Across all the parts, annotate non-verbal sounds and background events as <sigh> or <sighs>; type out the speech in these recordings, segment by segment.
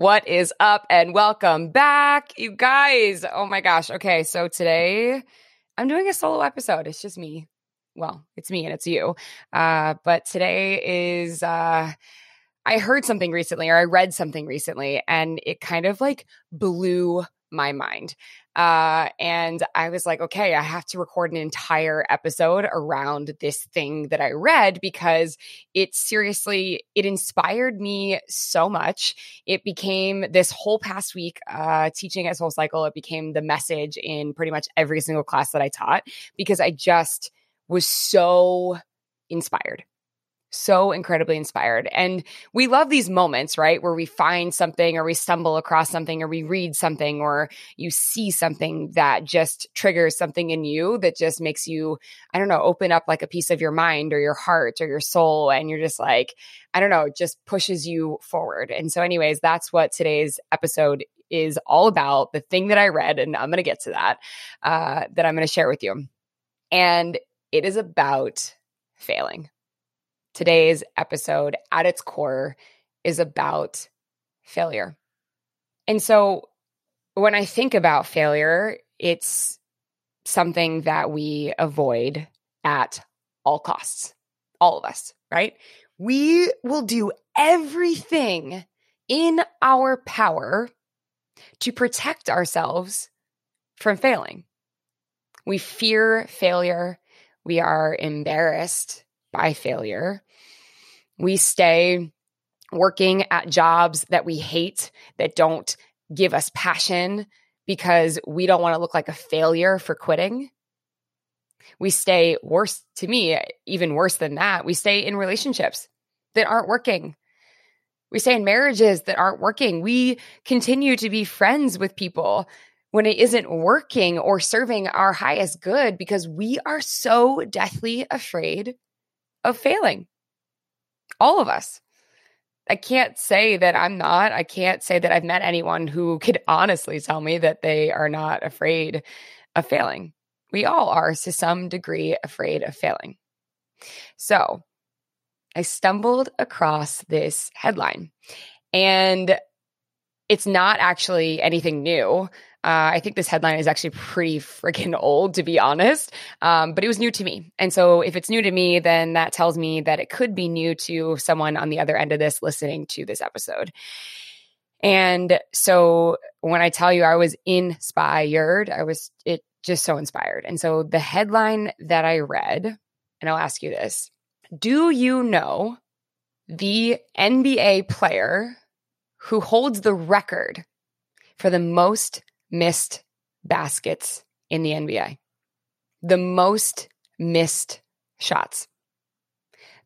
What is up and welcome back, you guys. Oh my gosh. Okay, so today I'm doing a solo episode. It's just me. Well, it's me and it's you. Uh, but today is uh I heard something recently or I read something recently and it kind of like blew my mind. Uh, and I was like, okay, I have to record an entire episode around this thing that I read because it seriously it inspired me so much. It became this whole past week uh, teaching at Soul Cycle. It became the message in pretty much every single class that I taught because I just was so inspired so incredibly inspired. And we love these moments, right? Where we find something or we stumble across something or we read something or you see something that just triggers something in you that just makes you, I don't know, open up like a piece of your mind or your heart or your soul. And you're just like, I don't know, just pushes you forward. And so, anyways, that's what today's episode is all about the thing that I read. And I'm going to get to that, uh, that I'm going to share with you. And it is about failing today's episode at its core is about failure. And so when I think about failure, it's something that we avoid at all costs, all of us, right? We will do everything in our power to protect ourselves from failing. We fear failure. We are embarrassed by failure. We stay working at jobs that we hate, that don't give us passion because we don't want to look like a failure for quitting. We stay worse, to me, even worse than that. We stay in relationships that aren't working. We stay in marriages that aren't working. We continue to be friends with people when it isn't working or serving our highest good because we are so deathly afraid of failing. All of us. I can't say that I'm not. I can't say that I've met anyone who could <laughs> honestly tell me that they are not afraid of failing. We all are to some degree afraid of failing. So I stumbled across this headline and it's not actually anything new. Uh, I think this headline is actually pretty freaking <laughs> old, to be honest, um, but it was new to me. And so, if it's new to me, then that tells me that it could be new to someone on the other end of this listening to this episode. And so, when I tell you I was inspired, I was it just so inspired. And so, the headline that I read, and I'll ask you this Do you know the NBA player who holds the record for the most missed baskets in the NBA, the most missed shots.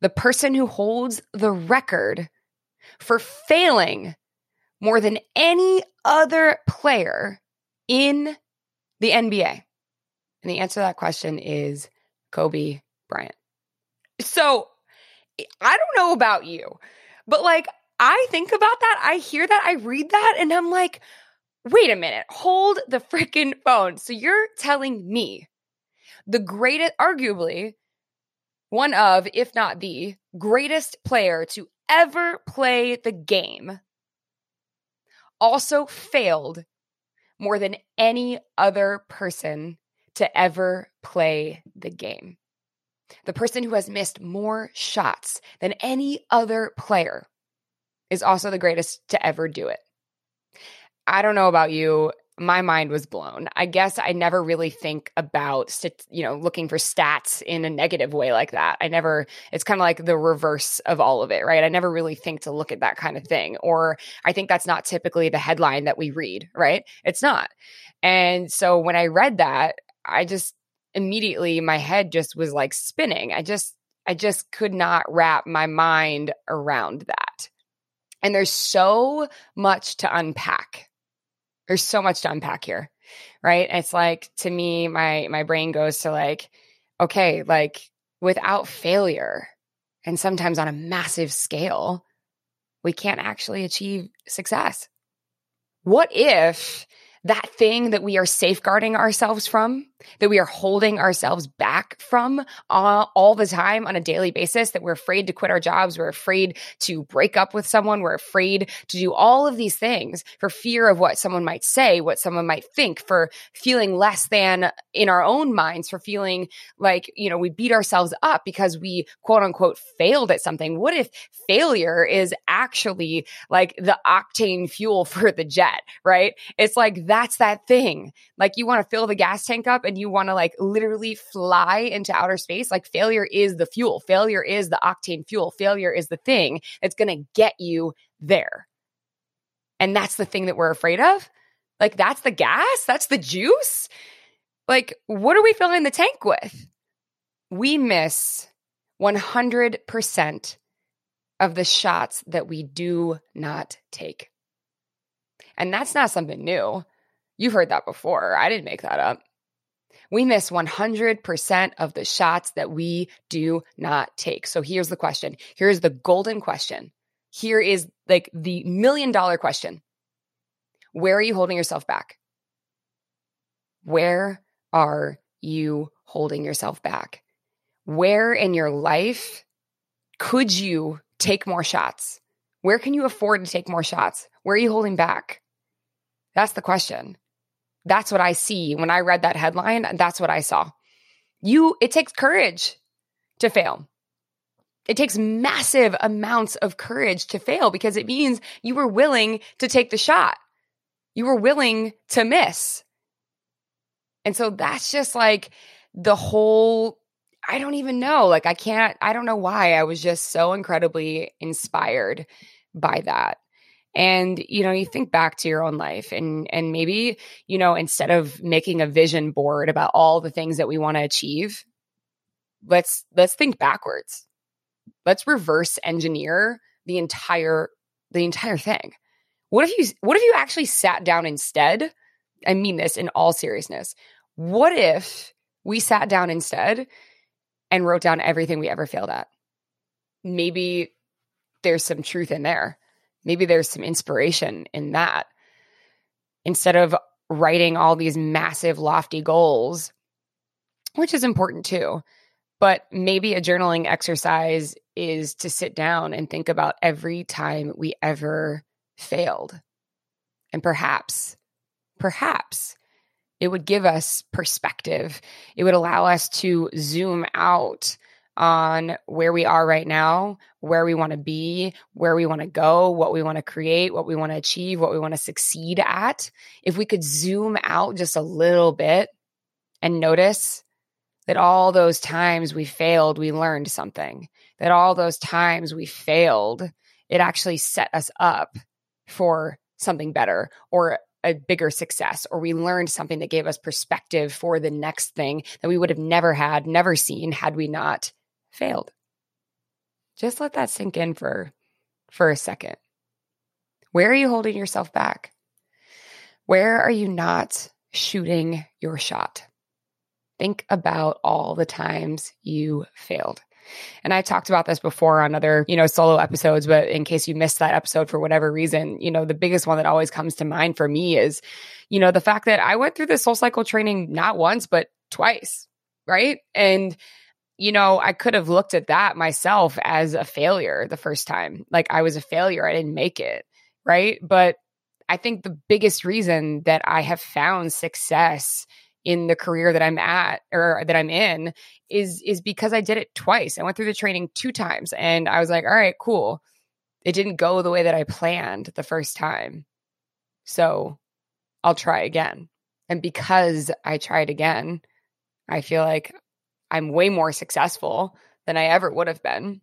The person who holds the record for failing more than any other player in the NBA. And the answer to that question is Kobe Bryant. So I don't know about you, but like I think about that, I hear that, I read that, and I'm like, wait a minute, hold the freaking phone. So you're telling me the greatest, arguably, one of, if not the greatest player to ever play the game, also failed more than any other person to ever play the game. The person who has missed more shots than any other player is also the greatest to ever do it. I don't know about you. My mind was blown. I guess I never really think about, you know, looking for stats in a negative way like that. I never, it's kind of like the reverse of all of it, right? I never really think to look at that kind of thing. Or I think that's not typically the headline that we read, right? It's not. And so when I read that, I just immediately, my head just was like spinning. I just, I just could not wrap my mind around that. And there's so much to unpack There's so much to unpack here, right? It's like to me, my my brain goes to like, okay, like without failure, and sometimes on a massive scale, we can't actually achieve success. What if that thing that we are safeguarding ourselves from, that we are holding ourselves back from uh, all the time on a daily basis, that we're afraid to quit our jobs, we're afraid to break up with someone, we're afraid to do all of these things for fear of what someone might say, what someone might think, for feeling less than in our own minds, for feeling like, you know, we beat ourselves up because we quote unquote failed at something. What if failure is actually like the octane fuel <laughs> for the jet, right? It's like that's that thing. Like you want to fill the gas tank up and you want to like literally fly into outer space. Like failure is the fuel. Failure is the octane fuel. Failure is the thing that's going to get you there. And that's the thing that we're afraid of. Like that's the gas, that's the juice. Like what are we filling the tank with? We miss 100% of the shots that we do not take. And that's not something new. You've heard that before. I didn't make that up. We miss 100% of the shots that we do not take. So here's the question. Here's the golden question. Here is like the million dollar question. Where are you holding yourself back? Where are you holding yourself back? Where in your life could you take more shots? Where can you afford to take more shots? Where are you holding back? That's the question. That's what I see. When I read that headline, that's what I saw. You, it takes courage to fail. It takes massive amounts of courage to fail because it means you were willing to take the shot. You were willing to miss. And so that's just like the whole, I don't even know. Like, I can't, I don't know why I was just so incredibly inspired by that and you know you think back to your own life and and maybe you know instead of making a vision board about all the things that we want to achieve let's let's think backwards. Let's reverse engineer the entire the entire thing. What if you what if you actually sat down instead? I mean this in all seriousness. What if we sat down instead and wrote down everything we ever failed at? Maybe there's some truth in there maybe there's some inspiration in that. Instead of writing all these massive, lofty goals, which is important too. But maybe a journaling exercise is to sit down and think about every time we ever failed. And perhaps, perhaps it would give us perspective. It would allow us to zoom out on where we are right now, where we want to be, where we want to go, what we want to create, what we want to achieve, what we want to succeed at. If we could zoom out just a little bit and notice that all those times we failed, we learned something, that all those times we failed, it actually set us up for something better or a bigger success or we learned something that gave us perspective for the next thing that we would have never had, never seen had we not failed. Just let that sink in for for a second. Where are you holding yourself back? Where are you not shooting your shot? Think about all the times you failed. And I talked about this before on other, you know, solo episodes, but in case you missed that episode for whatever reason, you know, the biggest one that always comes to mind for me is, you know, the fact that I went through the soul cycle training not once, but twice, right? And you know, I could have looked at that myself as a failure the first time. Like I was a failure, I didn't make it, right? But I think the biggest reason that I have found success in the career that I'm at or that I'm in is is because I did it twice. I went through the training two times and I was like, "All right, cool. It didn't go the way that I planned the first time. So, I'll try again." And because I tried again, I feel like I'm way more successful than I ever would have been.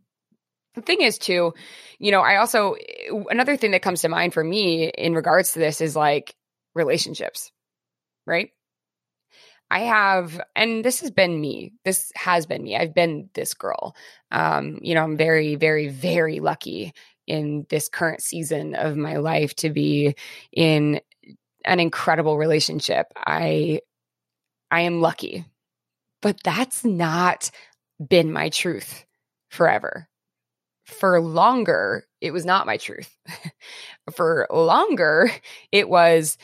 The thing is, too, you know, I also, another thing that comes to mind for me in regards to this is like relationships, right? I have, and this has been me. This has been me. I've been this girl. Um, you know, I'm very, very, very lucky in this current season of my life to be in an incredible relationship. I I am lucky. But that's not been my truth forever. For longer, it was not my truth. <laughs> For longer, it was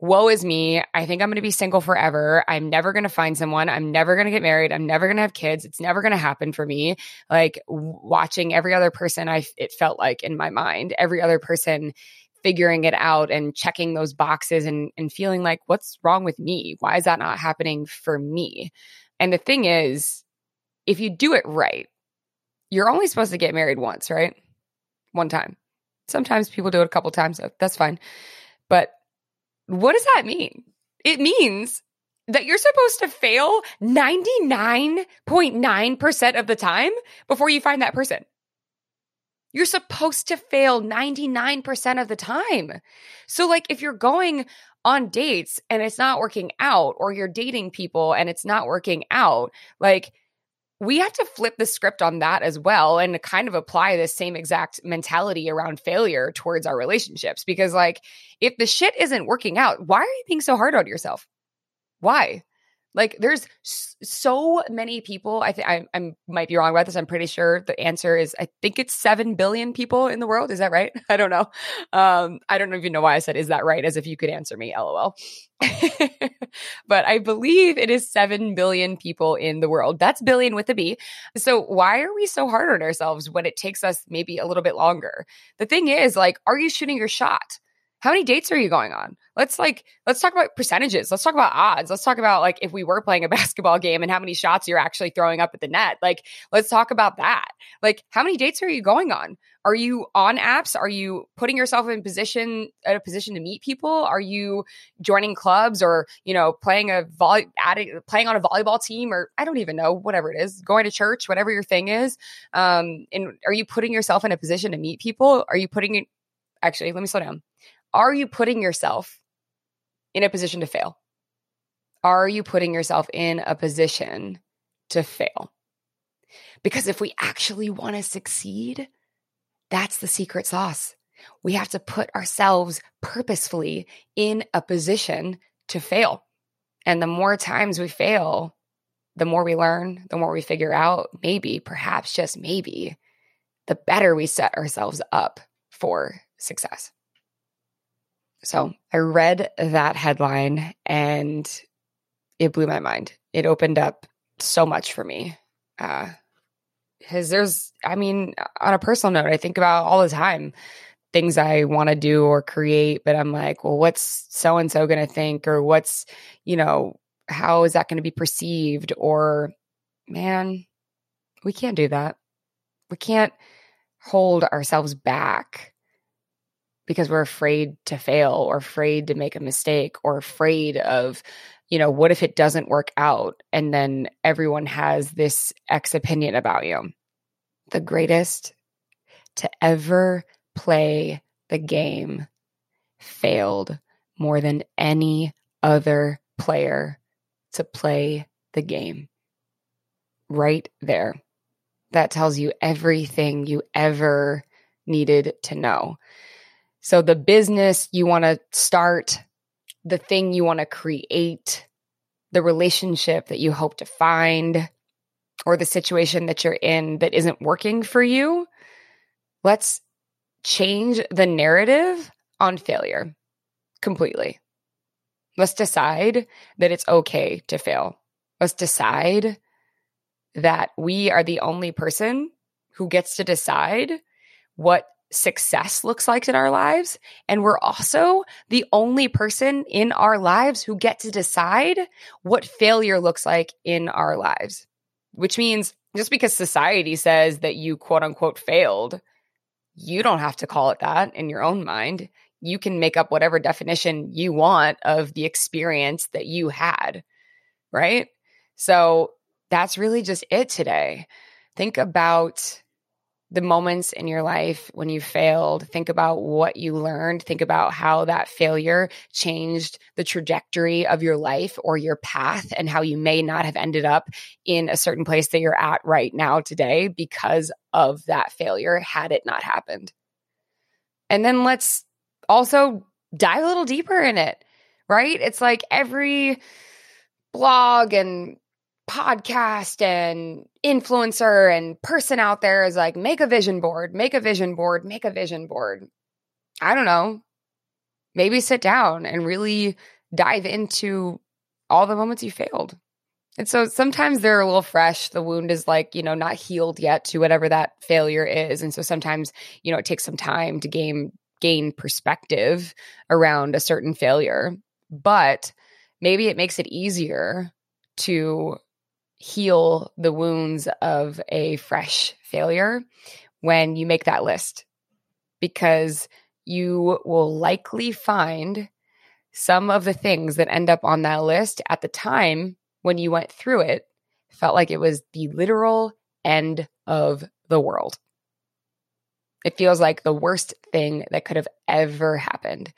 woe is me. I think I'm going to be single forever. I'm never going to find someone. I'm never going to get married. I'm never going to have kids. It's never going to happen for me. Like watching every other person, I it felt like in my mind, every other person figuring it out and checking those boxes and and feeling like what's wrong with me? Why is that not happening for me? And the thing is, if you do it right, you're only supposed to get married once, right? One time. Sometimes people do it a couple times. So that's fine. But what does that mean? It means that you're supposed to fail 99.9% of the time before you find that person. You're supposed to fail 99% of the time. So, like, if you're going on dates and it's not working out, or you're dating people and it's not working out, like, we have to flip the script on that as well and kind of apply the same exact mentality around failure towards our relationships. Because, like, if the shit isn't working out, why are you being so hard on yourself? Why? Like, there's so many people. I think I might be wrong about this. I'm pretty sure the answer is I think it's seven billion people in the world. Is that right? <laughs> I don't know. Um, I don't even know why I said is that right, as if you could answer me. LOL. <laughs> but I believe it is 7 billion people in the world. That's billion with a B. So why are we so hard on ourselves when it takes us maybe a little bit longer? The thing is, like, are you shooting your shot? How many dates are you going on? Let's like let's talk about percentages. Let's talk about odds. Let's talk about like if we were playing a <laughs> basketball game and how many shots you're actually throwing up at the net. Like let's talk about that. Like how many dates are you going on? Are you on apps? Are you putting yourself in position at a position to meet people? Are you joining clubs or, you know, playing a volley adding, playing on a volleyball team or I don't even know, whatever it is, going to church, whatever your thing is. Um and are you putting yourself in a position to meet people? Are you putting actually, let me slow down are you putting yourself in a position to fail? Are you putting yourself in a position to fail? Because if we actually want to succeed, that's the secret sauce. We have to put ourselves purposefully in a position to fail. And the more times we fail, the more we learn, the more we figure out, maybe, perhaps just maybe, the better we set ourselves up for success. So I read that headline and it blew my mind. It opened up so much for me. Uh, because there's, I mean, on a personal note, I think about all the time things I want to do or create, but I'm like, well, what's so and so going to think? Or what's, you know, how is that going to be perceived? Or, man, we can't do that. We can't hold ourselves back because we're afraid to fail or afraid to make a mistake or afraid of you know what if it doesn't work out and then everyone has this x opinion about you. The greatest to ever play the game failed more than any other player to play the game. Right there. That tells you everything you ever needed to know so the business you want to start, the thing you want to create, the relationship that you hope to find, or the situation that you're in that isn't working for you, let's change the narrative on failure completely. Let's decide that it's okay to fail. Let's decide that we are the only person who gets to decide what success looks like in our lives. And we're also the only person in our lives who get to decide what failure looks like in our lives, which means just because society says that you quote unquote failed, you don't have to call it that in your own mind. You can make up whatever definition you want of the experience that you had, right? So that's really just it today. Think about the moments in your life when you failed, think about what you learned, think about how that failure changed the trajectory of your life or your path, and how you may not have ended up in a certain place that you're at right now today because of that failure had it not happened. And then let's also dive a little deeper in it. right? It's like every blog and podcast and influencer and person out there is like, make a vision board, make a vision board, make a vision board. I don't know. Maybe sit down and really dive into all the moments you failed. And so sometimes they're a little fresh. The wound is like, you know, not healed yet to whatever that failure is. And so sometimes, you know, it takes some time to gain gain perspective around a certain failure. But maybe it makes it easier to heal the wounds of a fresh failure when you make that list because you will likely find some of the things that end up on that list at the time when you went through it felt like it was the literal end of the world. It feels like the worst thing that could have ever happened.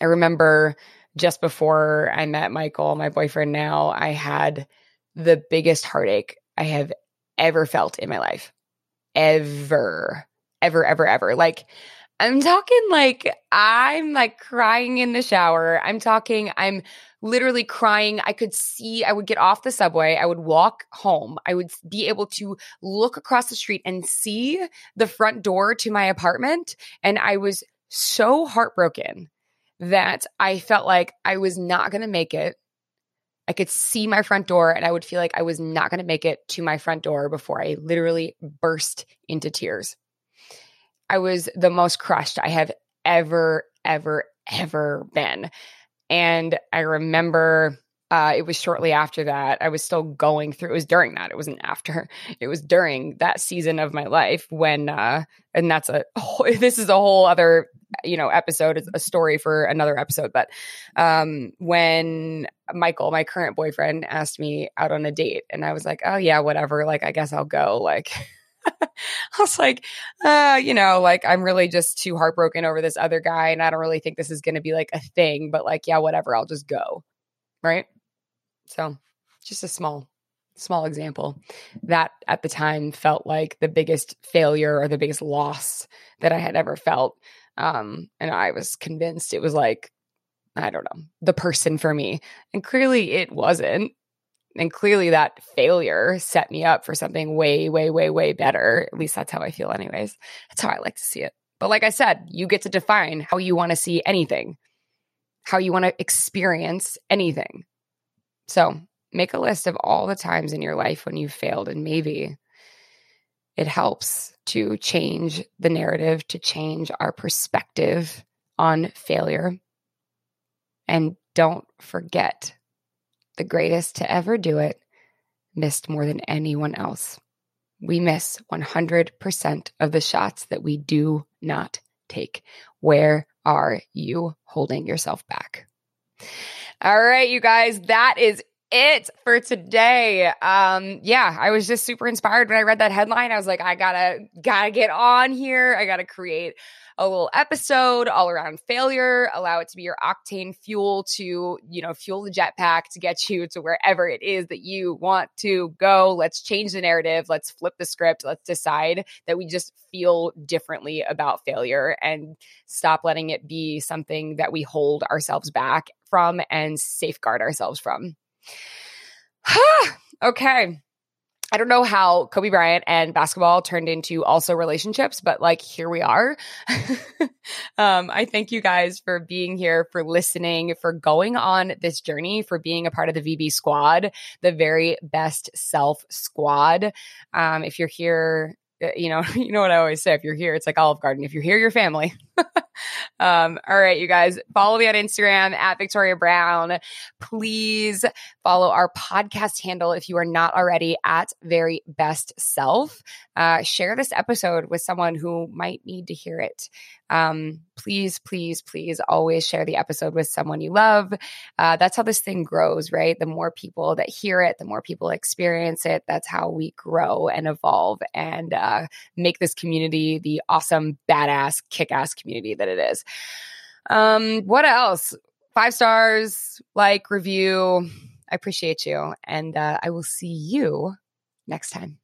I remember just before I met Michael, my boyfriend now, I had the biggest heartache I have ever felt in my life. Ever, ever, ever, ever. Like, I'm talking like I'm like crying in the shower. I'm talking, I'm literally crying. I could see, I would get off the subway. I would walk home. I would be able to look across the street and see the front door to my apartment. And I was so heartbroken that I felt like I was not going to make it. I could see my front door and I would feel like I was not going to make it to my front door before I literally burst into tears. I was the most crushed I have ever, ever, ever been. And I remember uh, it was shortly after that. I was still going through. It was during that. It wasn't after. <laughs> It was during that season of my life when, uh, and that's a. <laughs> This is a whole other, you know, episode. A story for another episode. But um, when Michael, my current boyfriend, asked me out on a date, and I was like, "Oh yeah, whatever. Like, I guess I'll go." <laughs> Like. I was like, uh, you know, like I'm really just too heartbroken over this other guy, and I don't really think this is going to be like a thing. But like, yeah, whatever, I'll just go, right? So, just a small, small example that at the time felt like the biggest failure or the biggest loss that I had ever felt. Um, and I was convinced it was like, I don't know, the person for me. And clearly it wasn't. And clearly that failure set me up for something way, way, way, way better. At least that's how I feel, anyways. That's how I like to see it. But like I said, you get to define how you want to see anything, how you want to experience anything. So make a list of all the times in your life when you failed, and maybe it helps to change the narrative, to change our perspective on failure. And don't forget the greatest to ever do it missed more than anyone else. We miss 100% of the shots that we do not take. Where are you holding yourself back? All right, you guys, that is it for today. Um, yeah, I was just super inspired when I read that headline. I was like, I gotta, gotta get on here. I gotta create a little episode all around failure, allow it to be your octane fuel to, you know, fuel the jetpack to get you to wherever it is that you want to go. Let's change the narrative. Let's flip the script. Let's decide that we just feel differently about failure and stop letting it be something that we hold ourselves back from and safeguard ourselves from. <sighs> okay. I don't know how Kobe Bryant and basketball turned into also relationships, but like here we are. <laughs> um, I thank you guys for being here, for listening, for going on this journey, for being a part of the VB squad, the very best self squad. Um, if you're here uh, you know, <laughs> you know what I always say. If you're here, it's like Olive Garden. If you're here, you're family. <laughs> um, all right, you guys, follow me on Instagram at Victoria Brown. Please follow our podcast handle if you are not already at Very Best Self. Uh, share this episode with someone who might need to hear it um, please, please, please always share the episode with someone you love. Uh, that's how this thing grows, right? The more people that hear it, the more people experience it. That's how we grow and evolve and uh, make this community the awesome, badass, kick ass community that it is. Um, what else? Five stars, like, review. I appreciate you. And uh, I will see you next time.